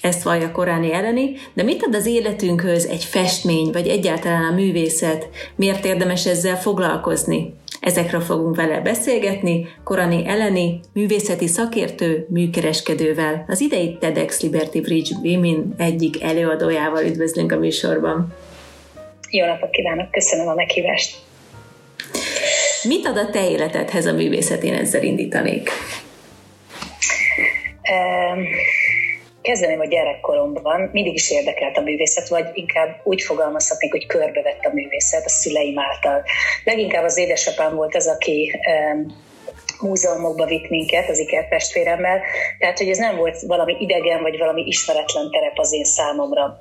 Ezt vallja Koráni Eleni, de mit ad az életünkhöz egy festmény, vagy egyáltalán a művészet? Miért érdemes ezzel foglalkozni? Ezekről fogunk vele beszélgetni Korani Eleni, művészeti szakértő, műkereskedővel, az idei TEDx Liberty Bridge Women egyik előadójával üdvözlünk a műsorban. Jó napot kívánok, köszönöm a meghívást! Mit ad a te életedhez a művészet? Én ezzel indítanék. Um kezdeném a gyerekkoromban, mindig is érdekelt a művészet, vagy inkább úgy fogalmazhatnék, hogy körbevett a művészet a szüleim által. Leginkább az édesapám volt az, aki um, múzeumokba vitt minket az ikertestvéremmel, tehát hogy ez nem volt valami idegen vagy valami ismeretlen terep az én számomra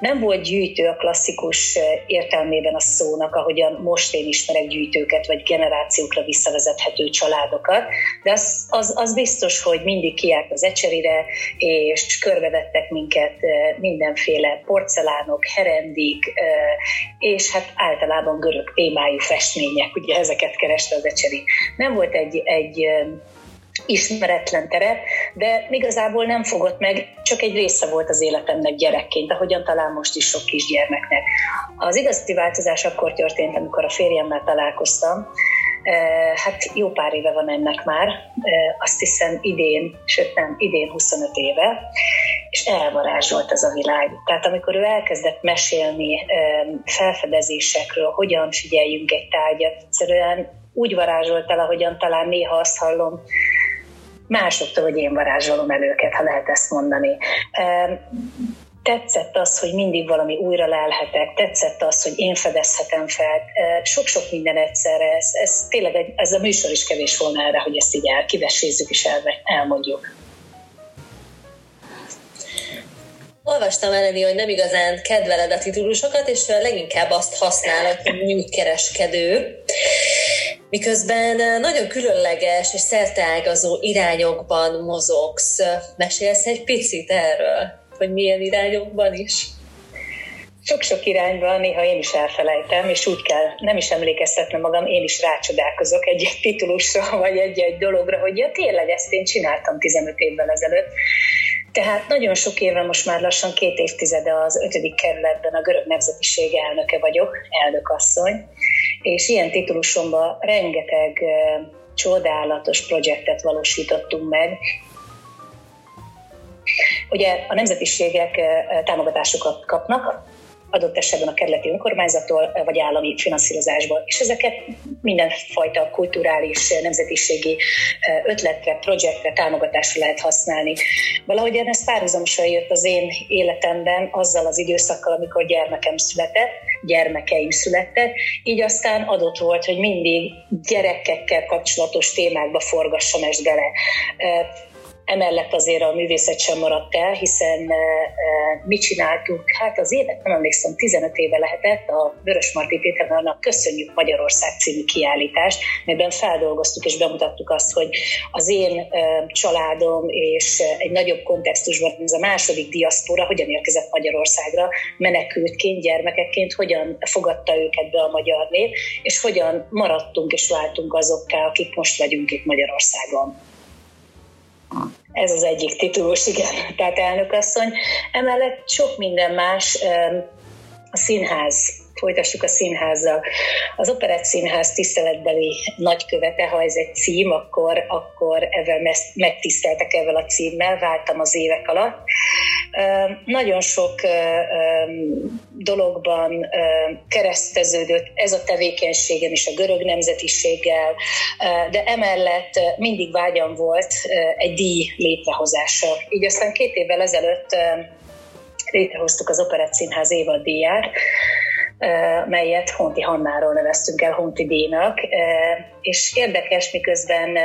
nem volt gyűjtő a klasszikus értelmében a szónak, ahogyan most én ismerek gyűjtőket, vagy generációkra visszavezethető családokat, de az, az, az biztos, hogy mindig kiállt az ecserire, és körbevettek minket mindenféle porcelánok, herendik, és hát általában görög témájú festmények, ugye ezeket kereste az ecseri. Nem volt egy, egy ismeretlen tere, de igazából nem fogott meg, csak egy része volt az életemnek gyerekként, ahogyan talán most is sok kisgyermeknek. Az igazi változás akkor történt, amikor a férjemmel találkoztam, Hát jó pár éve van ennek már, azt hiszem idén, sőt nem, idén 25 éve, és elvarázsolt ez a világ. Tehát amikor ő elkezdett mesélni felfedezésekről, hogyan figyeljünk egy tárgyat, egyszerűen úgy varázsolt el, ahogyan talán néha azt hallom másoktól, hogy én varázsolom el őket, ha lehet ezt mondani. Tetszett az, hogy mindig valami újra lelhetek, tetszett az, hogy én fedezhetem fel, sok-sok minden egyszerre, ez, ez tényleg ez a műsor is kevés volna erre, hogy ezt így elkivesézzük és el, elmondjuk. Olvastam Eleni, hogy nem igazán kedveled a titulusokat, és leginkább azt használod, hogy műkereskedő miközben nagyon különleges és szerteágazó irányokban mozogsz. Mesélsz egy picit erről, hogy milyen irányokban is? sok-sok irányban néha én is elfelejtem, és úgy kell nem is emlékeztetnem magam, én is rácsodálkozok egy-egy titulusra, vagy egy-egy dologra, hogy ja, tényleg ezt én csináltam 15 évvel ezelőtt. Tehát nagyon sok éve, most már lassan két évtizede az ötödik kerületben a görög nemzetiség elnöke vagyok, elnökasszony, és ilyen titulusomban rengeteg csodálatos projektet valósítottunk meg, Ugye a nemzetiségek támogatásokat kapnak, adott esetben a kerületi önkormányzattól, vagy állami finanszírozásból. És ezeket mindenfajta kulturális, nemzetiségi ötletre, projektre, támogatásra lehet használni. Valahogy ez párhuzamosan jött az én életemben azzal az időszakkal, amikor gyermekem született, gyermekeim születtek, így aztán adott volt, hogy mindig gyerekekkel kapcsolatos témákba forgassam ezt bele Emellett azért a művészet sem maradt el, hiszen mit csináltunk? Hát az évet, nem emlékszem, 15 éve lehetett a Vörös Marti Tételben Köszönjük Magyarország című kiállítást, melyben feldolgoztuk és bemutattuk azt, hogy az én családom és egy nagyobb kontextusban ez a második diaszpora hogyan érkezett Magyarországra, menekültként, gyermekekként, hogyan fogadta őket be a magyar nép, és hogyan maradtunk és váltunk azokká, akik most vagyunk itt Magyarországon. Ez az egyik titulus, igen, tehát elnökasszony. Emellett sok minden más, a színház, folytassuk a színházzal. Az Operett Színház tiszteletbeli nagykövete, ha ez egy cím, akkor, akkor ezzel megtiszteltek ezzel a címmel, váltam az évek alatt. Nagyon sok dologban kereszteződött ez a tevékenységem is a görög nemzetiséggel, de emellett mindig vágyam volt egy díj létrehozása. Így aztán két évvel ezelőtt létrehoztuk az Operett Színház díját, melyet Honti Hannáról neveztünk el Honti díjnak, és érdekes, miközben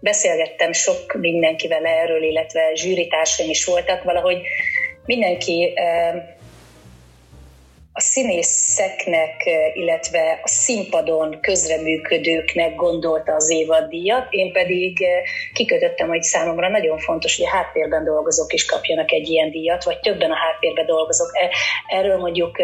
beszélgettem sok mindenkivel erről, illetve zsűritársaim is voltak, valahogy mindenki a színészeknek, illetve a színpadon közreműködőknek gondolta az évaddíjat, én pedig kikötöttem, hogy számomra nagyon fontos, hogy a háttérben dolgozók is kapjanak egy ilyen díjat, vagy többen a háttérben dolgozók. E, erről mondjuk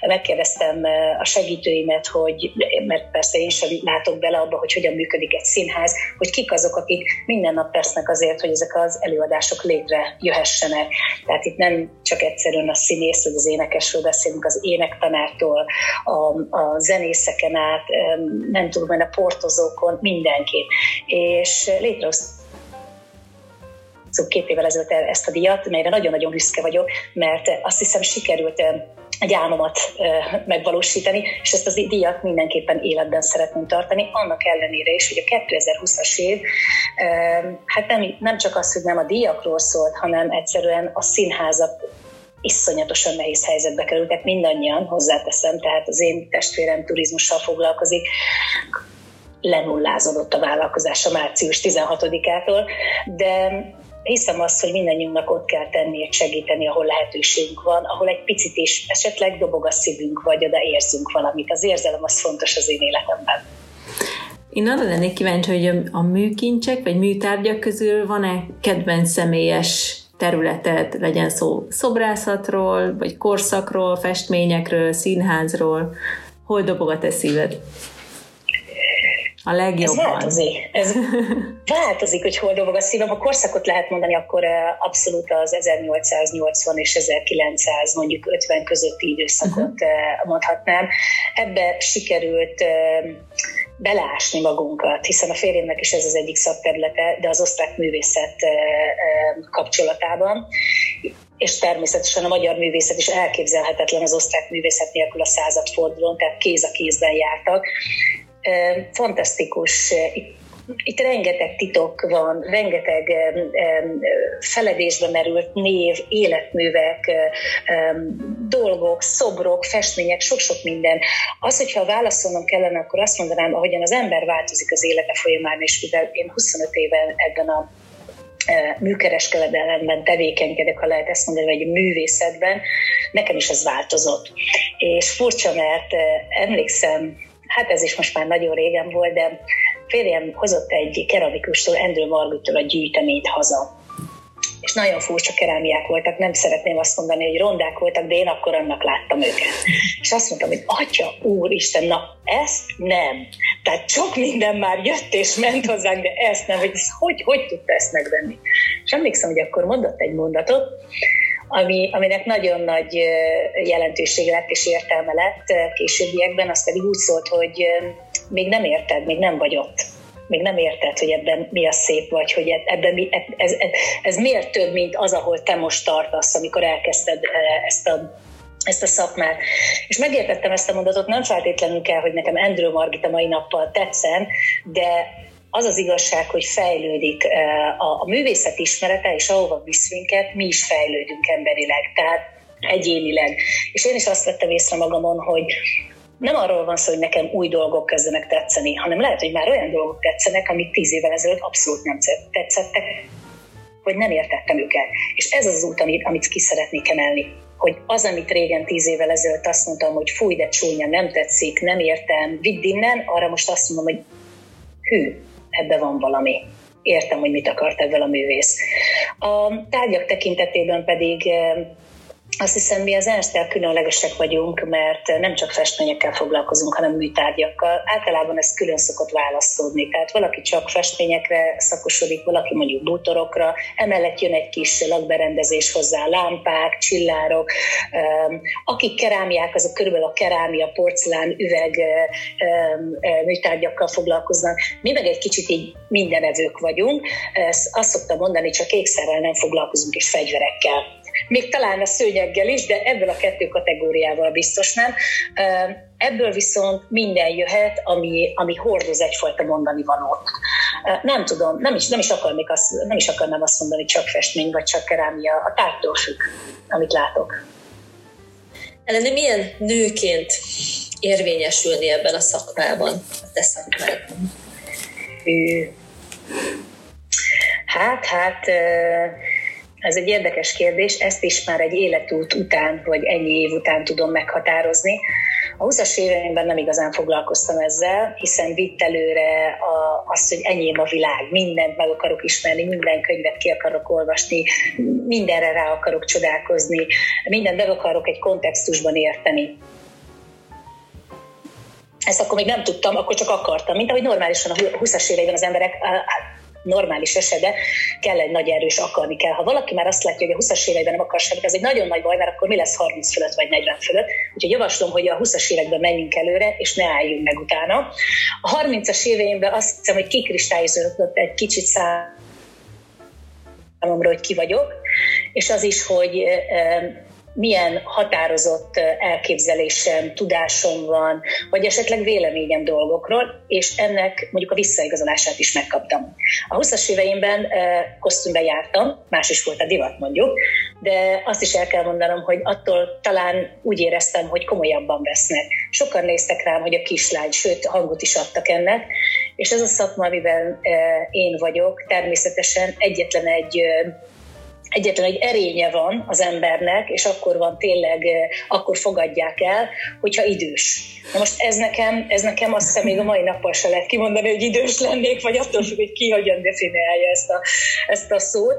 megkérdeztem a segítőimet, hogy, mert persze én sem látok bele abba, hogy hogyan működik egy színház, hogy kik azok, akik minden nap tesznek azért, hogy ezek az előadások létre jöhessenek. Tehát itt nem csak egyszerűen a színész vagy az énekesről beszélünk, az énektanártól, a, a zenészeken át, nem tudom, a portozókon, mindenki. És létrehoztuk két évvel ezelőtt ezt a díjat, melyre nagyon-nagyon büszke vagyok, mert azt hiszem sikerült egy álmomat megvalósítani, és ezt az díjat mindenképpen életben szeretném tartani, annak ellenére is, hogy a 2020-as év, hát nem, nem csak az, hogy nem a díjakról szólt, hanem egyszerűen a színházak iszonyatosan nehéz helyzetbe kerültek mindannyian, hozzáteszem, tehát az én testvérem turizmussal foglalkozik, lenullázódott a vállalkozása március 16-ától, de hiszem azt, hogy mindannyiunknak ott kell tenni és segíteni, ahol lehetőségünk van, ahol egy picit is esetleg dobog a szívünk, vagy oda érzünk valamit. Az érzelem az fontos az én életemben. Én arra lennék kíváncsi, hogy a műkincsek vagy műtárgyak közül van-e kedvenc személyes területet, legyen szó szobrászatról, vagy korszakról, festményekről, színházról, hol dobog a te szíved? A legjobban. Ez változik. Ez változik, hogy hol dobog a szívem. Ha korszakot lehet mondani, akkor abszolút az 1880 és 1900, mondjuk 50 közötti időszakot uh-huh. mondhatnám. Ebbe sikerült belásni magunkat, hiszen a férjemnek is ez az egyik szakterülete, de az osztrák művészet kapcsolatában és természetesen a magyar művészet is elképzelhetetlen az osztrák művészet nélkül a századfordulón, tehát kéz a kézben jártak. Fantasztikus itt rengeteg titok van, rengeteg feledésbe merült név, életművek, dolgok, szobrok, festmények, sok-sok minden. Az, hogyha válaszolnom kellene, akkor azt mondanám, ahogyan az ember változik az élete folyamán, és mivel én 25 éven ebben a műkereskedelemben tevékenykedek, ha lehet ezt mondani, vagy művészetben, nekem is ez változott. És furcsa, mert emlékszem, hát ez is most már nagyon régen volt, de férjem hozott egy keramikustól, Endről Margittól a gyűjteményt haza és nagyon furcsa kerámiák voltak, nem szeretném azt mondani, hogy rondák voltak, de én akkor annak láttam őket. És azt mondtam, hogy atya, úristen, na ezt nem. Tehát sok minden már jött és ment hozzánk, de ezt nem, hogy hogy, hogy tudta ezt megvenni. És emlékszem, hogy akkor mondott egy mondatot, ami, aminek nagyon nagy jelentőség lett és értelme lett későbbiekben, az pedig úgy szólt, hogy még nem érted, még nem vagy ott még nem érted, hogy ebben mi a szép, vagy hogy ebben mi, ez, ez, ez miért több, mint az, ahol te most tartasz, amikor elkezdted ezt a ezt a szakmát. És megértettem ezt a mondatot, nem feltétlenül kell, hogy nekem Andrew Margit a mai nappal tetszen, de az az igazság, hogy fejlődik a, a művészet ismerete, és ahova visz minket, mi is fejlődünk emberileg, tehát egyénileg. És én is azt vettem észre magamon, hogy nem arról van szó, hogy nekem új dolgok kezdenek tetszeni, hanem lehet, hogy már olyan dolgok tetszenek, amik tíz évvel ezelőtt abszolút nem tetszettek, vagy nem értettem őket. És ez az, út, amit, amit ki szeretnék emelni. Hogy az, amit régen tíz évvel ezelőtt azt mondtam, hogy fúj, de csúnya, nem tetszik, nem értem, vidd innen, arra most azt mondom, hogy hű, ebbe van valami. Értem, hogy mit akart ebből a művész. A tárgyak tekintetében pedig azt hiszem, mi az ernst különlegesek vagyunk, mert nem csak festményekkel foglalkozunk, hanem műtárgyakkal. Általában ez külön szokott választódni. Tehát valaki csak festményekre szakosodik, valaki mondjuk bútorokra, emellett jön egy kis lakberendezés hozzá, lámpák, csillárok. Akik kerámiák, azok körülbelül a kerámia, porcelán, üveg műtárgyakkal foglalkoznak. Mi meg egy kicsit így mindenevők vagyunk. Azt szoktam mondani, csak ékszerrel nem foglalkozunk, és fegyverekkel még talán a szőnyeggel is, de ebből a kettő kategóriával biztos nem. Ebből viszont minden jöhet, ami, ami hordoz egyfajta mondani valót. Nem tudom, nem is, nem is, akarnék azt, nem is akarnám azt mondani, csak festmény vagy csak kerámia. A tárgytól függ, amit látok. Eleni, milyen nőként érvényesülni ebben a szakmában, a te szakmában? Hát, hát Ez egy érdekes kérdés, ezt is már egy életút után, vagy ennyi év után tudom meghatározni. A 20-as éveimben nem igazán foglalkoztam ezzel, hiszen vitt előre a, azt, hogy enyém a világ, mindent meg akarok ismerni, minden könyvet ki akarok olvasni, mindenre rá akarok csodálkozni, mindent meg akarok egy kontextusban érteni. Ezt akkor még nem tudtam, akkor csak akartam, mint ahogy normálisan a 20-as éveiben az emberek normális esetben kell egy nagy erős akarni kell. Ha valaki már azt látja, hogy a 20-as éveiben nem akar semmit, ez egy nagyon nagy baj, mert akkor mi lesz 30 fölött vagy 40 fölött. Úgyhogy javaslom, hogy a 20-as években menjünk előre, és ne álljunk meg utána. A 30-as éveimben azt hiszem, hogy kikristályozódott egy kicsit számomra, hogy ki vagyok, és az is, hogy milyen határozott elképzelésem, tudásom van, vagy esetleg véleményem dolgokról, és ennek mondjuk a visszaigazolását is megkaptam. A 20-as éveimben kosztümbe jártam, más is volt a divat mondjuk, de azt is el kell mondanom, hogy attól talán úgy éreztem, hogy komolyabban vesznek. Sokan néztek rám, hogy a kislány, sőt hangot is adtak ennek, és ez a szakma, amiben én vagyok, természetesen egyetlen egy egyetlen egy erénye van az embernek, és akkor van tényleg, eh, akkor fogadják el, hogyha idős. Na most ez nekem, ez nekem azt hiszem még a mai nappal se lehet kimondani, hogy idős lennék, vagy attól függ, hogy ki hogyan definiálja ezt a, ezt a szót.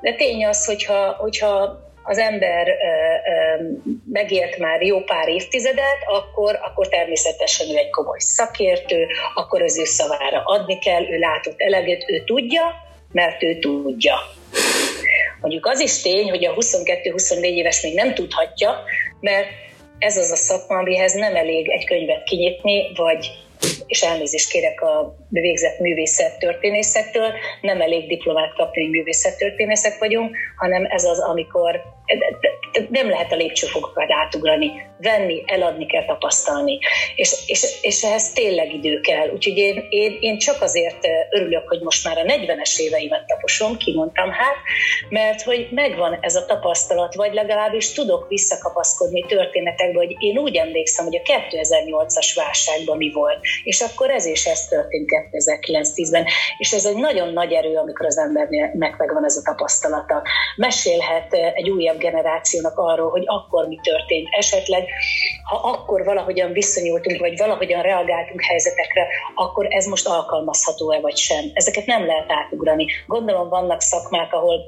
De tény az, hogyha, hogyha az ember ö, ö, megért már jó pár évtizedet, akkor, akkor természetesen ő egy komoly szakértő, akkor az ő szavára adni kell, ő látott eleget, ő tudja, mert ő tudja. Mondjuk az is tény, hogy a 22-24 éves még nem tudhatja, mert ez az a szakma, amihez nem elég egy könyvet kinyitni, vagy és elnézést kérek a végzett művészet történészektől, nem elég diplomát kapni, hogy művészettörténészek vagyunk, hanem ez az, amikor nem lehet a lépcsőfokokat átugrani, venni, eladni kell tapasztalni, és, és, és ehhez tényleg idő kell. Úgyhogy én, én, én csak azért örülök, hogy most már a 40-es éveimet taposom, kimondtam hát, mert hogy megvan ez a tapasztalat, vagy legalábbis tudok visszakapaszkodni történetekbe, hogy én úgy emlékszem, hogy a 2008-as válságban mi volt, és akkor ez is ez történt 2009-10-ben, és ez egy nagyon nagy erő, amikor az embernek megvan ez a tapasztalata. Mesélhet egy újabb generációnak arról, hogy akkor mi történt. Esetleg, ha akkor valahogyan viszonyultunk, vagy valahogyan reagáltunk helyzetekre, akkor ez most alkalmazható-e vagy sem. Ezeket nem lehet átugrani. Gondolom vannak szakmák, ahol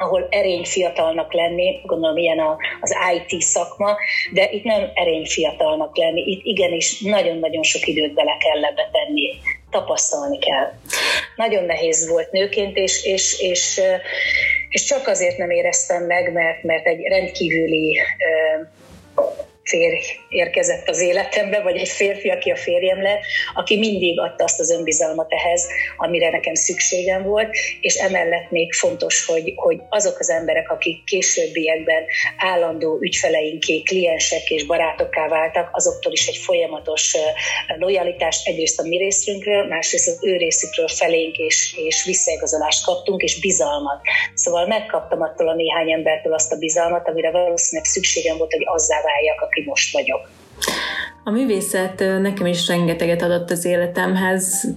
ahol erény fiatalnak lenni, gondolom ilyen a, az IT szakma, de itt nem erény fiatalnak lenni, itt igenis nagyon-nagyon sok időt bele kell ebbe tenni, tapasztalni kell. Nagyon nehéz volt nőként, és, és, és, és csak azért nem éreztem meg, mert, mert egy rendkívüli férj érkezett az életembe, vagy egy férfi, aki a férjem lett, aki mindig adta azt az önbizalmat ehhez, amire nekem szükségem volt, és emellett még fontos, hogy, hogy azok az emberek, akik későbbiekben állandó ügyfeleinké, kliensek és barátokká váltak, azoktól is egy folyamatos lojalitást egyrészt a mi részünkről, másrészt az ő részükről felénk, és, és visszaigazolást kaptunk, és bizalmat. Szóval megkaptam attól a néhány embertől azt a bizalmat, amire valószínűleg szükségem volt, hogy azzá váljak, aki most vagyok. A művészet nekem is rengeteget adott az életemhez,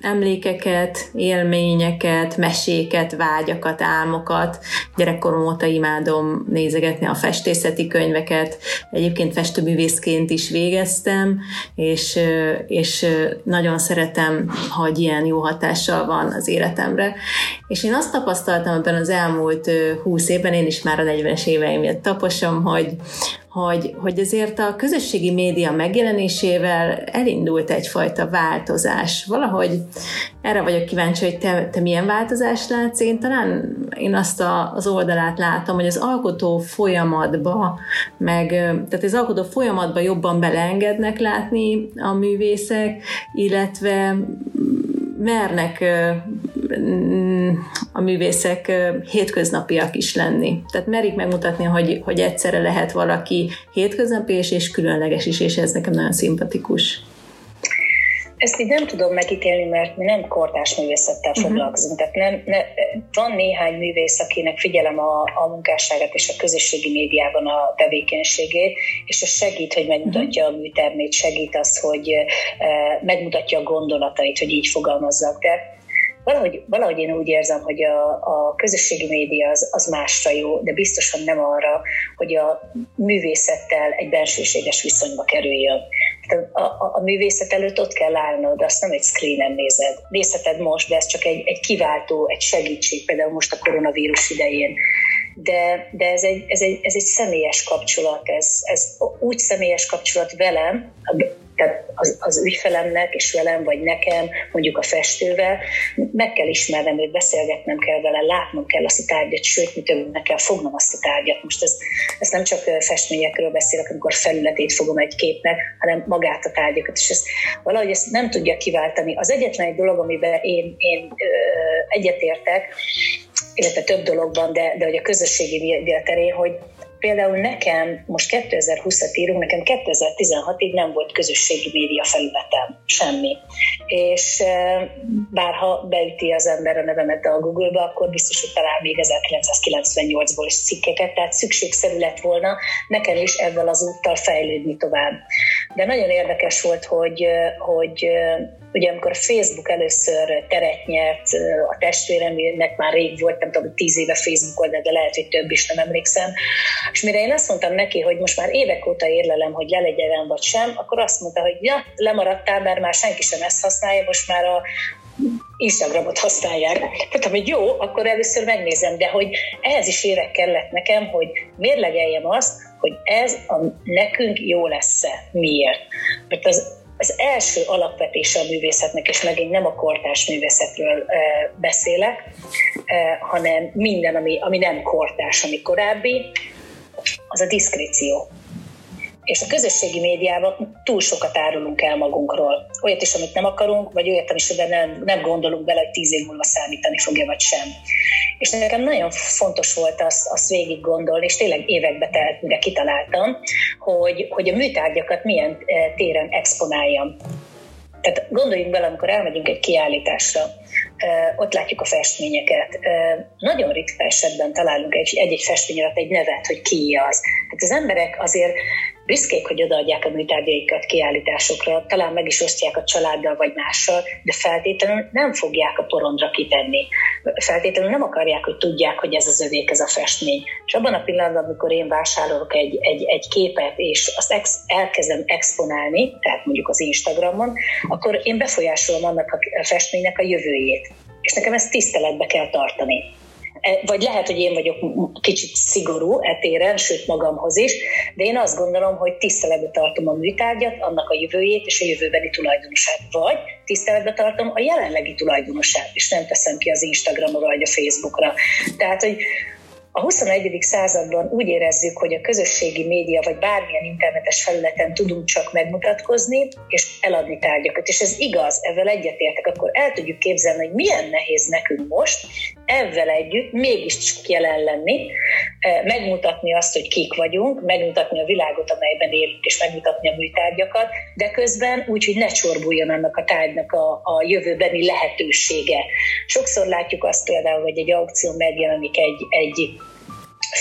emlékeket, élményeket, meséket, vágyakat, álmokat. Gyerekkorom óta imádom nézegetni a festészeti könyveket. Egyébként festőművészként is végeztem, és, és nagyon szeretem, hogy ilyen jó hatással van az életemre. És én azt tapasztaltam ebben az elmúlt húsz évben, én is már a 40-es éveim taposom, hogy, hogy, hogy azért a közösségi média megjelenésével elindult egyfajta változás. Valahogy erre vagyok kíváncsi, hogy te, te milyen változást látsz. Én talán én azt a, az oldalát látom, hogy az alkotó folyamatba, meg, tehát az alkotó folyamatba jobban beleengednek látni a művészek, illetve mernek a művészek hétköznapiak is lenni. Tehát merik megmutatni, hogy, hogy egyszerre lehet valaki hétköznapi és, és különleges is, és ez nekem nagyon szimpatikus. Ezt így nem tudom megítélni, mert mi nem kortás művészettel uh-huh. foglalkozunk. Tehát nem, ne, van néhány művész, akinek figyelem a, a munkásságát és a közösségi médiában a tevékenységét, és ez segít, hogy megmutatja uh-huh. a műtermét, segít az, hogy e, megmutatja a gondolatait, hogy így fogalmazzak. De valahogy, valahogy én úgy érzem, hogy a, a közösségi média az, az másra jó, de biztosan nem arra, hogy a művészettel egy bensőséges viszonyba kerüljön. A, a, a művészet előtt ott kell állnod, azt nem egy screenen nézed. Nézheted most, de ez csak egy, egy kiváltó, egy segítség, például most a koronavírus idején. De, de ez, egy, ez, egy, ez egy személyes kapcsolat, ez, ez úgy személyes kapcsolat velem, tehát az, az ügyfelemnek és velem, vagy nekem, mondjuk a festővel, meg kell ismernem őt, beszélgetnem kell vele, látnom kell azt a tárgyat, sőt, mi több, meg kell fognom azt a tárgyat. Most ez, ez nem csak festményekről beszélek, amikor felületét fogom egy képnek, hanem magát a tárgyakat, és ezt, valahogy ezt nem tudja kiváltani. Az egyetlen egy dolog, amiben én, én ö, egyetértek, illetve több dologban, de, de hogy a közösségi média terén, hogy például nekem, most 2020-at írunk, nekem 2016-ig nem volt közösségi média felületem, semmi. És bárha beüti az ember a nevemet a Google-ba, akkor biztos, hogy talál még 1998-ból is cikkeket, tehát szükségszerű lett volna nekem is ebben az úttal fejlődni tovább. De nagyon érdekes volt, hogy, hogy ugye amikor Facebook először teret nyert, a testvéremnek már rég volt, nem tudom, tíz éve Facebook de lehet, hogy több is, nem emlékszem, és mire én azt mondtam neki, hogy most már évek óta érlelem, hogy lelegyen vagy sem, akkor azt mondta, hogy ja, lemaradtál, mert már senki sem ezt használja, most már a Instagramot használják. Mondtam, hogy jó, akkor először megnézem, de hogy ehhez is évek kellett nekem, hogy mérlegeljem azt, hogy ez a, nekünk jó lesz-e. Miért? Mert az az első alapvetése a művészetnek, és megint nem a kortás művészetről beszélek, hanem minden, ami, ami nem kortás, ami korábbi, az a diszkréció. És a közösségi médiában túl sokat árulunk el magunkról. Olyat is, amit nem akarunk, vagy olyat is, nem, nem gondolunk bele, hogy tíz év múlva számítani fogja, vagy sem. És nekem nagyon fontos volt azt, azt végig gondolni, és tényleg évekbe telt, mire kitaláltam, hogy, hogy a műtárgyakat milyen eh, téren exponáljam. Tehát gondoljunk bele, amikor elmegyünk egy kiállításra, ott látjuk a festményeket. Nagyon ritka esetben találunk egy-egy festmény alatt egy nevet, hogy ki az. Tehát az emberek azért büszkék, hogy odaadják a műtárgyaikat kiállításokra, talán meg is osztják a családdal vagy mással, de feltétlenül nem fogják a porondra kitenni. Feltétlenül nem akarják, hogy tudják, hogy ez az övék, ez a festmény. És abban a pillanatban, amikor én vásárolok egy, egy, egy képet, és azt ex, elkezdem exponálni, tehát mondjuk az Instagramon, akkor én befolyásolom annak a festménynek a jövőjét. És nekem ezt tiszteletbe kell tartani. E, vagy lehet, hogy én vagyok kicsit szigorú etéren, sőt magamhoz is, de én azt gondolom, hogy tiszteletbe tartom a műtárgyat, annak a jövőjét és a jövőbeni tulajdonosát. Vagy tiszteletbe tartom a jelenlegi tulajdonosát, és nem teszem ki az Instagramra vagy a Facebookra. Tehát, hogy a 21. században úgy érezzük, hogy a közösségi média vagy bármilyen internetes felületen tudunk csak megmutatkozni és eladni tárgyakat. És ez igaz, ezzel egyetértek, akkor el tudjuk képzelni, hogy milyen nehéz nekünk most ezzel együtt mégiscsak jelen lenni, e, megmutatni azt, hogy kik vagyunk, megmutatni a világot, amelyben élünk, és megmutatni a műtárgyakat, de közben úgy, hogy ne csorbuljon annak a tárgynak a, a jövőbeni lehetősége. Sokszor látjuk azt például, hogy egy aukció megjelenik egy, egy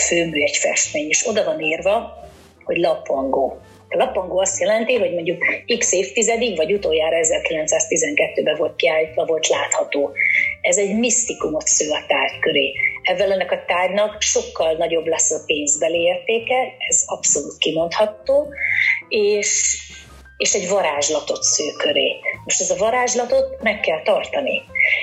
főmű, egy festmény, és oda van írva, hogy lapangó. A lapangó azt jelenti, hogy mondjuk x évtizedig, vagy utoljára 1912-ben volt kiállítva, volt látható. Ez egy misztikumot szül a tárgy köré. Ezzel ennek a tárgynak sokkal nagyobb lesz a pénzbeli értéke, ez abszolút kimondható, és, és egy varázslatot sző köré. Most ez a varázslatot meg kell tartani.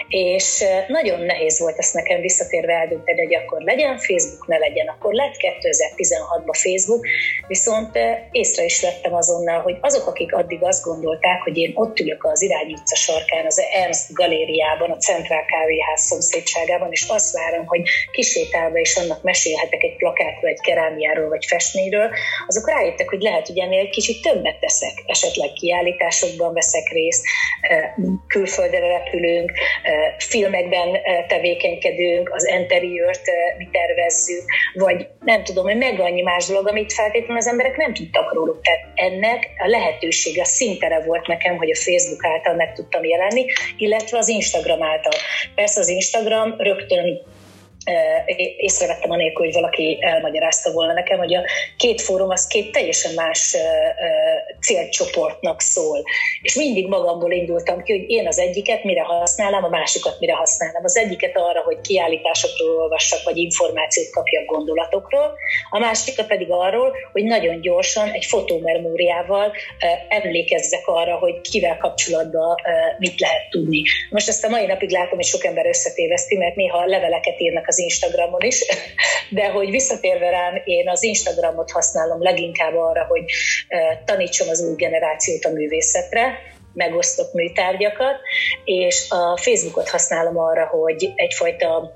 És nagyon nehéz volt ezt nekem visszatérve eldönteni, hogy akkor legyen Facebook, ne legyen. Akkor lett 2016-ban Facebook, viszont észre is vettem azonnal, hogy azok, akik addig azt gondolták, hogy én ott ülök az Irány utca sarkán, az Ernst galériában, a Centrál Kávéház szomszédságában, és azt várom, hogy kisétálva és annak mesélhetek egy plakátról, egy kerámiáról vagy festményről, azok rájöttek, hogy lehet, hogy ennél egy kicsit többet teszek. Esetleg kiállításokban veszek részt, külföldre repülünk, filmekben tevékenykedünk, az interiört mi tervezzük, vagy nem tudom, hogy meg annyi más dolog, amit feltétlenül az emberek nem tudtak róluk. Tehát ennek a lehetősége, a szintere volt nekem, hogy a Facebook által meg tudtam jelenni, illetve az Instagram által. Persze az Instagram rögtön észrevettem anélkül, hogy valaki elmagyarázta volna nekem, hogy a két fórum az két teljesen más célcsoportnak szól. És mindig magamból indultam ki, hogy én az egyiket mire használom, a másikat mire használom. Az egyiket arra, hogy kiállításokról olvassak, vagy információt kapjak gondolatokról, a másikat pedig arról, hogy nagyon gyorsan egy fotómemóriával emlékezzek arra, hogy kivel kapcsolatban mit lehet tudni. Most ezt a mai napig látom, hogy sok ember összetéveszti, mert néha leveleket írnak az Instagramon is, de hogy visszatérve rám, én az Instagramot használom leginkább arra, hogy tanítsam az új generációt a művészetre, megosztok műtárgyakat, és a Facebookot használom arra, hogy egyfajta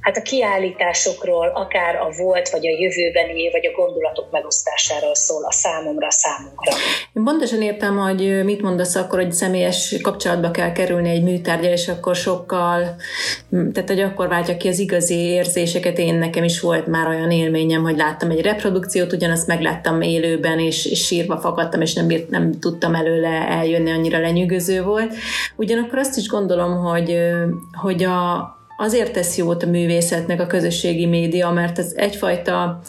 hát a kiállításokról, akár a volt, vagy a jövőbeni, vagy a gondolatok megosztásáról szól a számomra, a számunkra. Én pontosan értem, hogy mit mondasz akkor, hogy személyes kapcsolatba kell kerülni egy műtárgyal, és akkor sokkal, tehát hogy akkor váltja ki az igazi érzéseket. Én nekem is volt már olyan élményem, hogy láttam egy reprodukciót, ugyanazt megláttam élőben, és, és sírva fakadtam, és nem, bírt, nem tudtam előle eljönni, annyira lenyűgöző volt. Ugyanakkor azt is gondolom, hogy, hogy a, azért tesz jót a művészetnek a közösségi média, mert ez egyfajta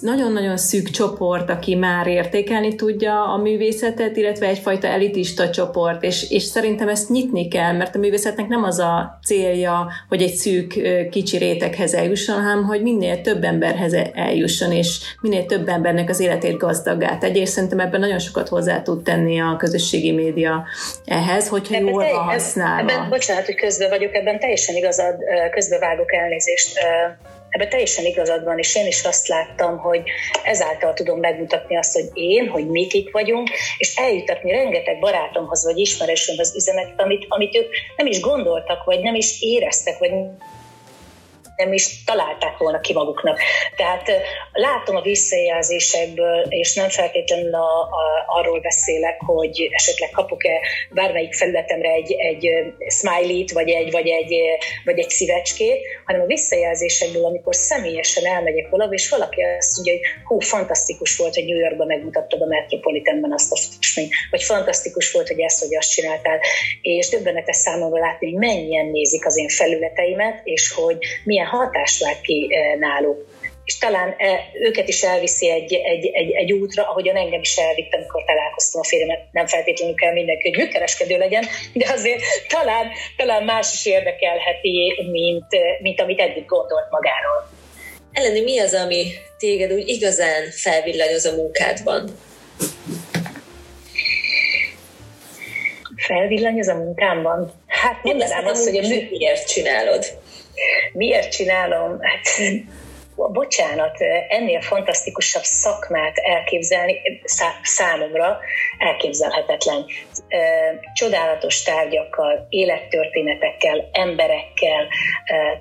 nagyon-nagyon szűk csoport, aki már értékelni tudja a művészetet, illetve egyfajta elitista csoport, és, és szerintem ezt nyitni kell, mert a művészetnek nem az a célja, hogy egy szűk kicsi réteghez eljusson, hanem hogy minél több emberhez eljusson, és minél több embernek az életét gazdaggá tegye, és szerintem ebben nagyon sokat hozzá tud tenni a közösségi média ehhez, hogyha ebben jól van használva. Ebben, bocsánat, hogy közben vagyok, ebben teljesen igazad, közbevágok elnézést Ebben teljesen igazad van, és én is azt láttam, hogy ezáltal tudom megmutatni azt, hogy én, hogy mi kik vagyunk, és eljutatni rengeteg barátomhoz vagy ismerősömhöz üzenetet, amit, amit ők nem is gondoltak, vagy nem is éreztek, vagy nem is találták volna ki maguknak. Tehát látom a visszajelzésekből, és nem feltétlenül a, a, arról beszélek, hogy esetleg kapok-e bármelyik felületemre egy, egy smiley-t, vagy egy, vagy, egy, vagy egy szívecskét, hanem a visszajelzésekből, amikor személyesen elmegyek valahol, és valaki azt mondja, hogy hú, fantasztikus volt, hogy New Yorkban megmutattad a Metropolitanben azt a festményt, vagy fantasztikus volt, hogy ezt vagy azt csináltál, és döbbenetes számomra látni, hogy mennyien nézik az én felületeimet, és hogy milyen hatást vált ki eh, náluk és talán eh, őket is elviszi egy, egy, egy, egy útra, ahogyan engem is elvitt, amikor találkoztam a férjemet. Nem feltétlenül kell mindenki, hogy műkereskedő legyen, de azért talán, talán más is érdekelheti, mint, eh, mint amit eddig gondolt magáról. Eleni, mi az, ami téged úgy igazán felvillanyoz a munkádban? Felvillanyoz a munkámban? Hát mondanám azt, hogy a mű... miért csinálod? Miért csinálom? Hát bocsánat, ennél fantasztikusabb szakmát elképzelni számomra elképzelhetetlen. Csodálatos tárgyakkal, élettörténetekkel, emberekkel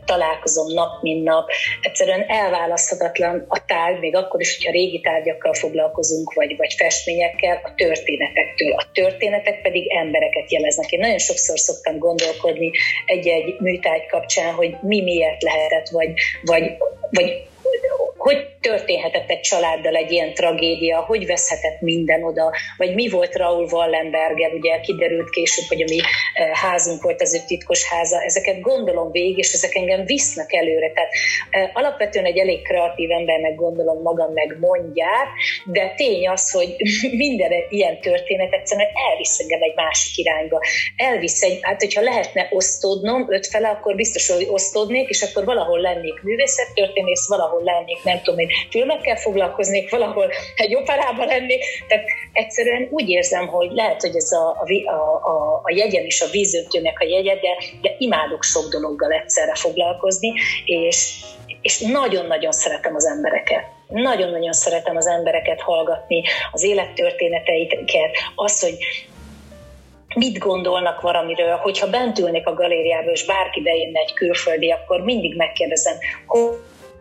találkozom nap, mint nap. Egyszerűen elválaszthatatlan a tárgy, még akkor is, hogyha régi tárgyakkal foglalkozunk, vagy, vagy festményekkel, a történetektől. A történetek pedig embereket jeleznek. Én nagyon sokszor szoktam gondolkodni egy-egy műtárgy kapcsán, hogy mi miért lehetett, vagy, vagy, vagy うん。Hogy történhetett egy családdal egy ilyen tragédia, hogy veszhetett minden oda, vagy mi volt Raúl Wallenberger, ugye kiderült később, hogy a mi e, házunk volt az ő titkos háza, ezeket gondolom végig, és ezek engem visznek előre. Tehát e, alapvetően egy elég kreatív embernek gondolom magam meg mondják, de tény az, hogy minden ilyen történet egyszerűen elvisz engem egy másik irányba. Elvisz egy, hát hogyha lehetne osztódnom ötfele, akkor biztos, hogy osztódnék, és akkor valahol lennék művészettörténész, valahol lennék, nem tudom én, filmekkel foglalkoznék, valahol egy operában lennék. Tehát egyszerűen úgy érzem, hogy lehet, hogy ez a, a, a, a jegyem is a vízöntőnek a jegye, de, de imádok sok dologgal egyszerre foglalkozni, és, és nagyon-nagyon szeretem az embereket. Nagyon-nagyon szeretem az embereket hallgatni, az élettörténeteiket, az, hogy mit gondolnak valamiről, hogyha bent ülnék a galériába, és bárki bejönne egy külföldi, akkor mindig megkérdezem,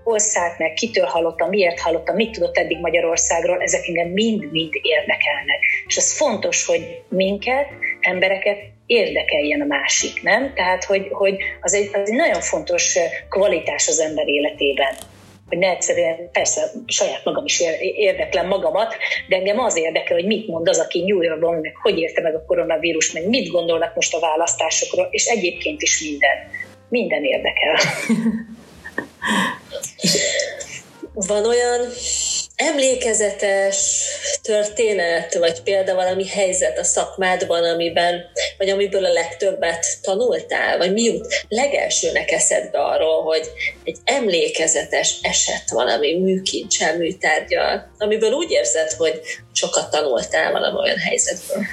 hol szállt meg, kitől hallotta, miért hallotta, mit tudott eddig Magyarországról, ezek engem mind-mind érdekelnek. És az fontos, hogy minket, embereket érdekeljen a másik, nem? Tehát, hogy, hogy az, egy, az egy nagyon fontos kvalitás az ember életében hogy ne egyszerűen, persze saját magam is érdeklem magamat, de engem az érdekel, hogy mit mond az, aki New Yorkban, meg hogy érte meg a koronavírus, meg mit gondolnak most a választásokról, és egyébként is minden Minden érdekel. Van olyan emlékezetes történet, vagy példa valami helyzet a szakmádban, amiben, vagy amiből a legtöbbet tanultál, vagy mi jut legelsőnek eszedbe arról, hogy egy emlékezetes eset van, ami műkincsel, műtárgyal, amiből úgy érzed, hogy sokat tanultál valami olyan helyzetből.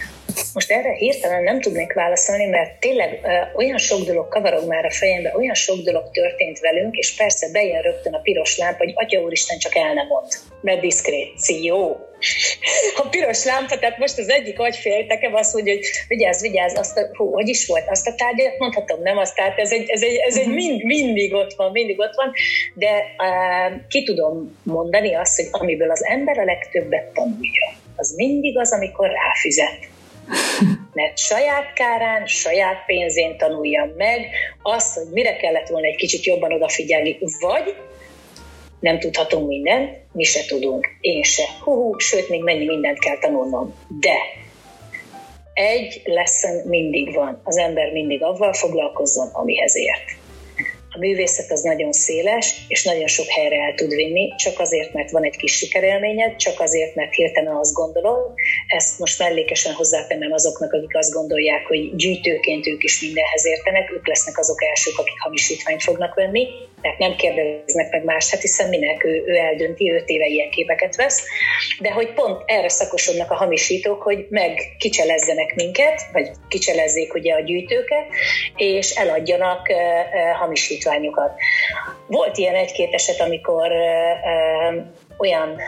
Most erre hirtelen nem tudnék válaszolni, mert tényleg olyan sok dolog kavarog már a fejembe, olyan sok dolog történt velünk, és persze bejön rögtön a piros lámpa, hogy Atya Úristen csak el nem mond, mert diszkréció. A piros lámpa, tehát most az egyik agyfél nekem azt mondja, hogy vigyázz, vigyázz, azt a, hú, hogy is volt, azt a tárgyat mondhatom, nem azt, tehát ez egy, ez egy, ez egy mind, mindig ott van, mindig ott van, de uh, ki tudom mondani azt, hogy amiből az ember a legtöbbet tanulja, az mindig az, amikor ráfizet mert saját kárán, saját pénzén tanuljam meg azt, hogy mire kellett volna egy kicsit jobban odafigyelni, vagy nem tudhatunk mindent, mi se tudunk, én se. Hú, sőt, még mennyi mindent kell tanulnom. De egy lesson mindig van. Az ember mindig avval foglalkozzon, amihez ért. A művészet az nagyon széles, és nagyon sok helyre el tud vinni, csak azért, mert van egy kis sikerélményed, csak azért, mert hirtelen azt gondolod. Ezt most mellékesen hozzátennem azoknak, akik azt gondolják, hogy gyűjtőként ők is mindenhez értenek, ők lesznek azok elsők, akik hamisítványt fognak venni, mert nem kérdeznek meg más, hát hiszen minek? Ő, ő eldönti, öt éve ilyen képeket vesz, de hogy pont erre szakosodnak a hamisítók, hogy meg kicselezzenek minket, vagy kicselezzék ugye a gyűjtőket, és eladjanak uh, uh, hamisítványokat. Volt ilyen egy-két eset, amikor olyan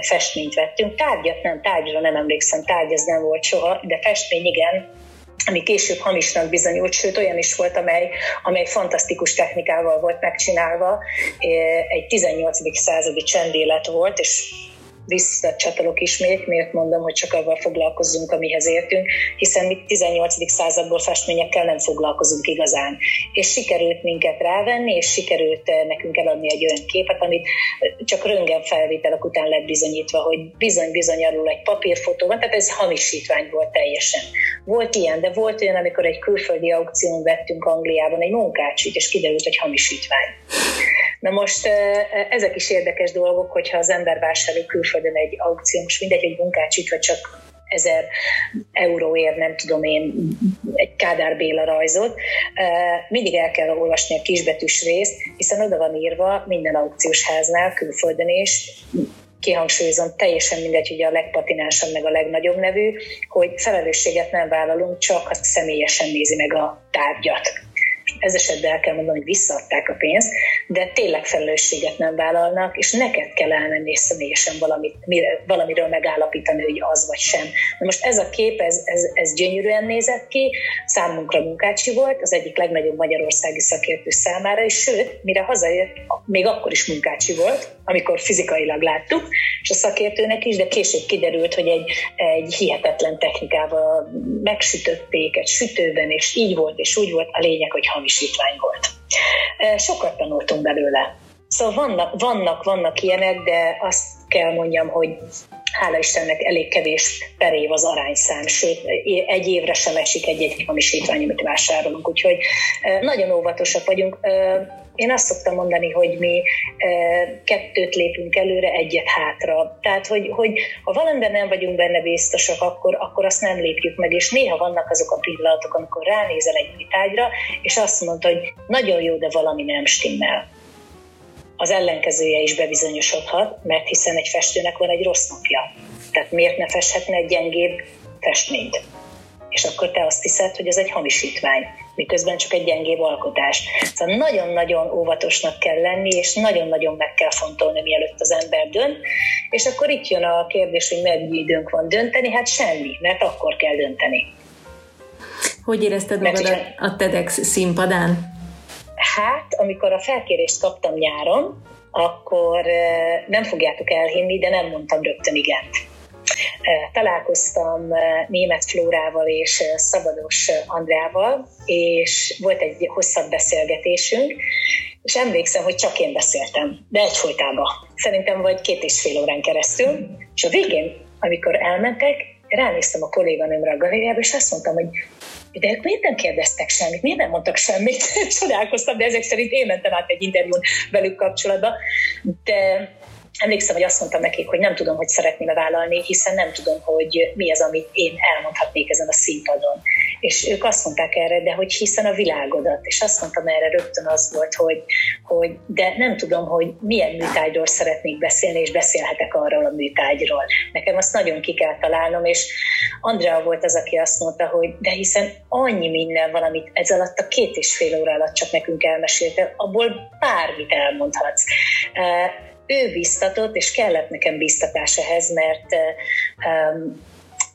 festményt vettünk, tárgyat nem, tárgyra nem emlékszem, tárgy ez nem volt soha, de festmény igen, ami később hamisnak bizonyult, sőt olyan is volt, amely, amely fantasztikus technikával volt megcsinálva. Egy 18. századi csendélet volt, és visszacsatolok ismét, miért mondom, hogy csak avval foglalkozzunk, amihez értünk, hiszen mi 18. századból festményekkel nem foglalkozunk igazán. És sikerült minket rávenni, és sikerült eh, nekünk eladni egy olyan képet, amit eh, csak röngen felvételek után lett bizonyítva, hogy bizony-bizony arról egy papírfotó van, tehát ez hamisítvány volt teljesen. Volt ilyen, de volt olyan, amikor egy külföldi aukción vettünk Angliában egy munkácsit, és kiderült, hogy hamisítvány. Na most ezek is érdekes dolgok, hogyha az ember vásárol külföldön egy aukció, most mindegy, egy munkácsit, vagy csak ezer euróért, nem tudom én, egy Kádár Béla rajzot, mindig el kell olvasni a kisbetűs részt, hiszen oda van írva minden aukciós háznál, külföldön is, kihangsúlyozom, teljesen mindegy, hogy a legpatinásabb, meg a legnagyobb nevű, hogy felelősséget nem vállalunk, csak azt személyesen nézi meg a tárgyat ez esetben el kell mondani, hogy visszaadták a pénzt, de tényleg felelősséget nem vállalnak, és neked kell elmenni és személyesen valamit, valamiről megállapítani, hogy az vagy sem. Na most ez a kép, ez, ez, ez gyönyörűen nézett ki, számunkra munkácsi volt, az egyik legnagyobb magyarországi szakértő számára, és sőt, mire hazajött, még akkor is munkácsi volt, amikor fizikailag láttuk, és a szakértőnek is, de később kiderült, hogy egy, egy hihetetlen technikával megsütötték egy sütőben, és így volt, és úgy volt a lényeg, hogy hamisítvány volt. Sokat tanultunk belőle. Szóval vannak, vannak, vannak ilyenek, de azt kell mondjam, hogy hála Istennek elég kevés per év az arányszám, sőt, egy évre sem esik egy-egy hamisítvány, amit vásárolunk, úgyhogy nagyon óvatosak vagyunk. Én azt szoktam mondani, hogy mi kettőt lépünk előre, egyet hátra. Tehát, hogy, hogy ha valamiben nem vagyunk benne biztosak, akkor, akkor azt nem lépjük meg, és néha vannak azok a pillanatok, amikor ránézel egy vitágyra, és azt mondod, hogy nagyon jó, de valami nem stimmel az ellenkezője is bebizonyosodhat, mert hiszen egy festőnek van egy rossz napja. Tehát miért ne festhetne egy gyengébb festményt? És akkor te azt hiszed, hogy ez egy hamisítvány, miközben csak egy gyengébb alkotás. Szóval nagyon-nagyon óvatosnak kell lenni, és nagyon-nagyon meg kell fontolni, mielőtt az ember dönt. És akkor itt jön a kérdés, hogy mennyi időnk van dönteni, hát semmi, mert akkor kell dönteni. Hogy érezted magad a TEDx színpadán? Hát, amikor a felkérést kaptam nyáron, akkor nem fogjátok elhinni, de nem mondtam rögtön igent. Találkoztam német Flórával és Szabados Andrával, és volt egy hosszabb beszélgetésünk, és emlékszem, hogy csak én beszéltem, de egyfolytában. Szerintem vagy két és fél órán keresztül, és a végén, amikor elmentek, ránéztem a kolléganőmre a galériába, és azt mondtam, hogy de ők miért nem kérdeztek semmit, miért nem mondtak semmit? Csodálkoztam, de ezek szerint én mentem át egy interjún velük kapcsolatba. De emlékszem, hogy azt mondtam nekik, hogy nem tudom, hogy szeretném vállalni, hiszen nem tudom, hogy mi az, amit én elmondhatnék ezen a színpadon. És ők azt mondták erre, de hogy hiszen a világodat. És azt mondtam erre rögtön az volt, hogy, hogy de nem tudom, hogy milyen műtágyról szeretnék beszélni, és beszélhetek arról a műtágyról. Nekem azt nagyon ki kell találnom, és Andrea volt az, aki azt mondta, hogy de hiszen annyi minden van, amit ez alatt a két és fél óra alatt csak nekünk elmesélte, abból bármit elmondhatsz ő biztatott, és kellett nekem biztatás ehhez, mert um,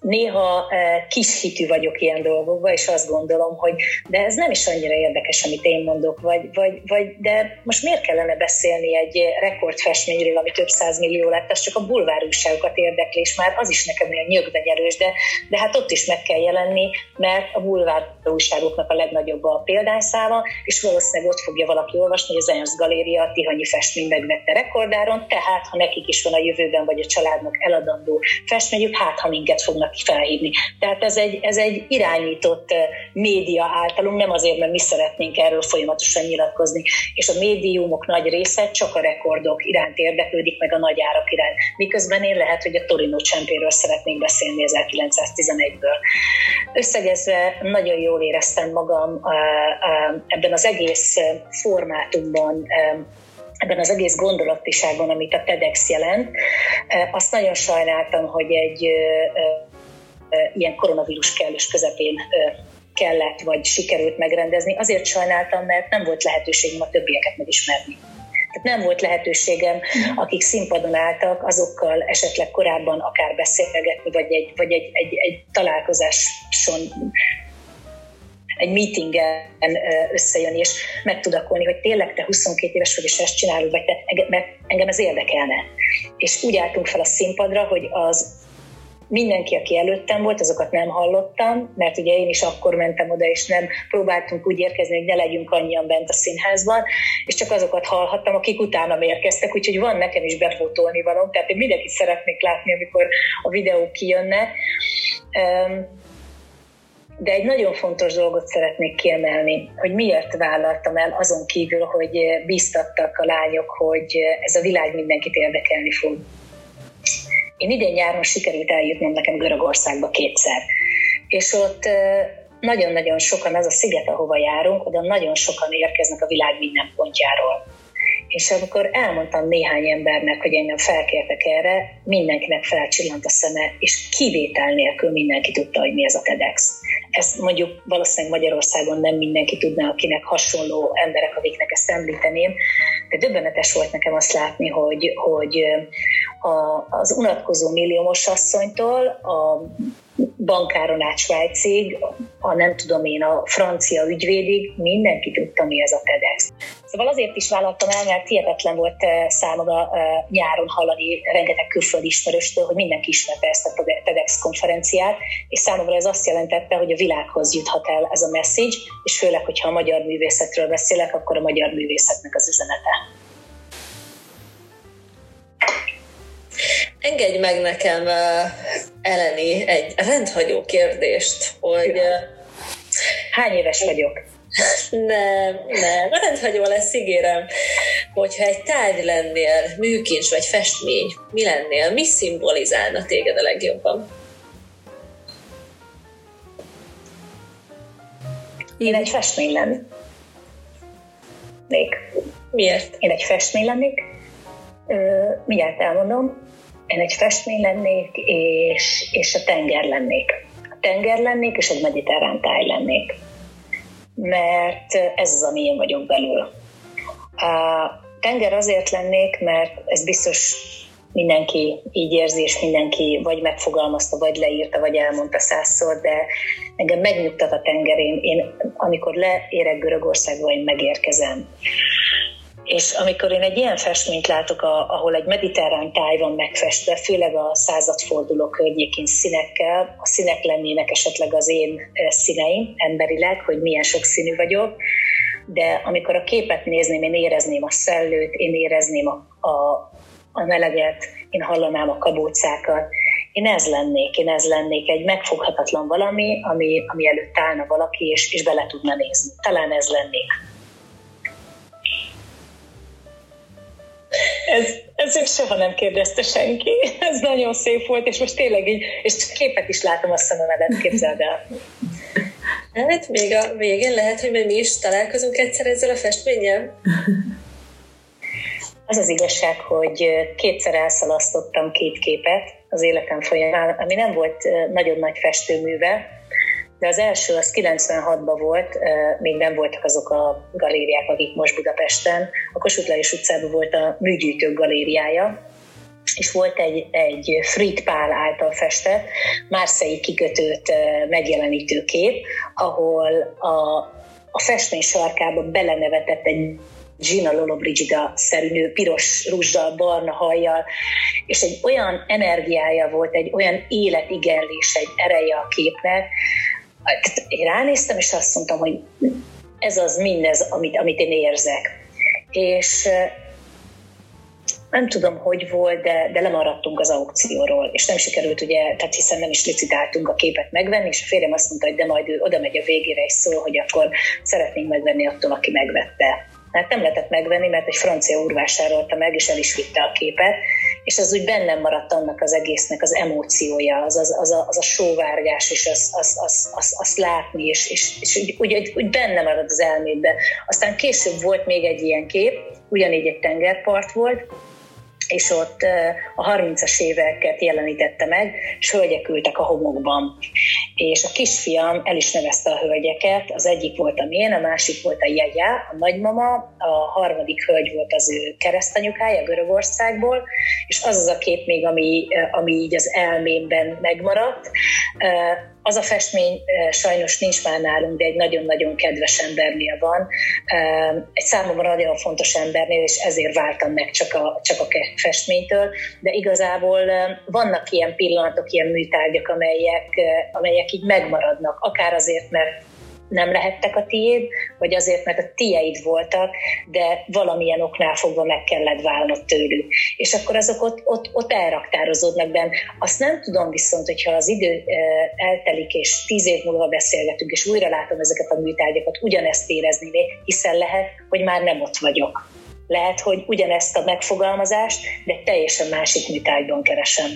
néha eh, kis hitű vagyok ilyen dolgokban, és azt gondolom, hogy de ez nem is annyira érdekes, amit én mondok, vagy, vagy, vagy de most miért kellene beszélni egy rekordfestményről, ami több millió lett, az csak a bulvárúságokat érdekli, és már az is nekem olyan nyögvenyelős, de, de hát ott is meg kell jelenni, mert a bulvárúságoknak a legnagyobb a példányszáma, és valószínűleg ott fogja valaki olvasni, hogy az Ernst Galéria a Tihanyi festmény megvette rekordáron, tehát ha nekik is van a jövőben, vagy a családnak eladandó festményük, hát ha minket fognak felhívni. Tehát ez egy, ez egy irányított média általunk, nem azért, mert mi szeretnénk erről folyamatosan nyilatkozni. És a médiumok nagy része csak a rekordok iránt érdeklődik, meg a nagy árak iránt. Miközben én lehet, hogy a Torino csempéről szeretnék beszélni 1911-ből. Összegezve nagyon jól éreztem magam ebben az egész formátumban, ebben az egész gondolatiságban, amit a TEDx jelent. Azt nagyon sajnáltam, hogy egy ilyen koronavírus kellős közepén kellett, vagy sikerült megrendezni. Azért sajnáltam, mert nem volt lehetőségem a többieket megismerni. Tehát nem volt lehetőségem, akik színpadon álltak, azokkal esetleg korábban akár beszélgetni, vagy egy, vagy egy, egy, egy találkozáson egy meetingen összejönni, és megtudakolni, hogy tényleg te 22 éves vagy, és ezt csinálod, vagy te, mert engem ez érdekelne. És úgy álltunk fel a színpadra, hogy az mindenki, aki előttem volt, azokat nem hallottam, mert ugye én is akkor mentem oda, és nem próbáltunk úgy érkezni, hogy ne legyünk annyian bent a színházban, és csak azokat hallhattam, akik utána érkeztek, úgyhogy van nekem is befotolni való, tehát én mindenkit szeretnék látni, amikor a videók kijönnek. De egy nagyon fontos dolgot szeretnék kiemelni, hogy miért vállaltam el azon kívül, hogy bíztattak a lányok, hogy ez a világ mindenkit érdekelni fog. Én idén nyáron sikerült eljutnom nekem Görögországba kétszer. És ott nagyon-nagyon sokan, az a sziget, ahova járunk, oda nagyon sokan érkeznek a világ minden pontjáról. És amikor elmondtam néhány embernek, hogy engem felkértek erre, mindenkinek felcsillant a szeme, és kivétel nélkül mindenki tudta, hogy mi ez a TEDx. Ezt mondjuk valószínűleg Magyarországon nem mindenki tudná, akinek hasonló emberek, akiknek ezt említeném, de döbbenetes volt nekem azt látni, hogy, hogy a, az unatkozó milliómos asszonytól a bankáron át Svájcig, a nem tudom én, a francia ügyvédig, mindenki tudta, mi ez a TEDx. Szóval azért is vállaltam el, mert hihetetlen volt eh, számomra eh, nyáron hallani rengeteg külföldi ismerőstől, hogy mindenki ismerte ezt a TEDx konferenciát, és számomra ez azt jelentette, hogy a világhoz juthat el ez a message, és főleg, hogyha a magyar művészetről beszélek, akkor a magyar művészetnek az üzenete. Engedj meg nekem, Eleni, egy rendhagyó kérdést, hogy... Hány éves vagyok? Nem, nem, rendhagyó lesz, ígérem. Hogyha egy tárgy lennél, műkincs vagy festmény, mi lennél? Mi szimbolizálna téged a legjobban? Én egy festmény lennék. Miért? Én egy festmény lennék. mindjárt elmondom én egy festmény lennék, és, és a tenger lennék. A tenger lennék, és egy mediterrán táj lennék. Mert ez az, ami én vagyok belül. A tenger azért lennék, mert ez biztos mindenki így érzi, és mindenki vagy megfogalmazta, vagy leírta, vagy elmondta százszor, de engem megnyugtat a tengerén. Én, amikor leérek Görögországba, én megérkezem. És amikor én egy ilyen festményt látok, ahol egy mediterrán táj van megfestve, főleg a századforduló környékén színekkel, a színek lennének esetleg az én színeim emberileg, hogy milyen sok színű vagyok, de amikor a képet nézném, én érezném a szellőt, én érezném a, a, a meleget, én hallanám a kabócákat, én ez lennék, én ez lennék, egy megfoghatatlan valami, ami, ami előtt állna valaki, és, és bele tudna nézni. Talán ez lennék. Ez, ezért soha nem kérdezte senki. Ez nagyon szép volt, és most tényleg így, és képet is látom a szememedet, képzeld el. Hát még a végén lehet, hogy mi is találkozunk egyszer ezzel a festménnyel. Az az igazság, hogy kétszer elszalasztottam két képet az életem folyamán, ami nem volt nagyon nagy festőműve, de az első az 96-ban volt, még nem voltak azok a galériák, akik most Budapesten. A Kossuth Lajos utcában volt a műgyűjtők galériája, és volt egy, egy Frit Pál által festett Márszei kikötőt megjelenítő kép, ahol a, a festmény sarkába belenevetett egy Gina Lollobrigida-szerű nő, piros rúzsdal, barna hajjal, és egy olyan energiája volt, egy olyan életigenlés, egy ereje a képnek, én ránéztem, és azt mondtam, hogy ez az mindez, amit, amit én érzek. És nem tudom, hogy volt, de, de lemaradtunk az aukcióról, és nem sikerült, ugye, tehát hiszen nem is licitáltunk a képet megvenni, és a férjem azt mondta, hogy de majd ő oda megy a végére, és szól, hogy akkor szeretnénk megvenni attól, aki megvette. Hát nem lehetett megvenni, mert egy francia úr vásárolta meg, és el is vitte a képet, és az úgy bennem maradt annak az egésznek az emóciója, az, az, az, a, az a sóvárgás, és az, az, az, az, azt látni, és, és, és úgy, úgy, úgy benne marad az elmédbe. Aztán később volt még egy ilyen kép, ugyanígy egy tengerpart volt, és ott a 30-as éveket jelenítette meg, és hölgyek ültek a homokban. És a kisfiam el is nevezte a hölgyeket, az egyik volt a én, a másik volt a jegyá, a nagymama, a harmadik hölgy volt az ő keresztanyukája Görögországból, és az az a kép még, ami, ami így az elmémben megmaradt. Az a festmény sajnos nincs már nálunk, de egy nagyon-nagyon kedves embernél van. Egy számomra nagyon fontos embernél, és ezért váltam meg csak a, csak a festménytől, de igazából vannak ilyen pillanatok, ilyen műtárgyak, amelyek, amelyek így megmaradnak, akár azért, mert nem lehettek a tiéd, vagy azért, mert a tieid voltak, de valamilyen oknál fogva meg kellett válnod tőlük. És akkor azok ott, ott, ott elraktározódnak benne. Azt nem tudom viszont, hogyha az idő eltelik, és tíz év múlva beszélgetünk, és újra látom ezeket a műtárgyakat, ugyanezt érezni, hiszen lehet, hogy már nem ott vagyok. Lehet, hogy ugyanezt a megfogalmazást, de teljesen másik műtárgyban keresem.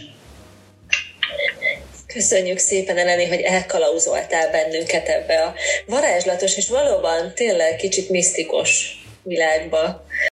Köszönjük szépen, Eleni, hogy elkalauzoltál bennünket ebbe a varázslatos és valóban tényleg kicsit misztikus világba.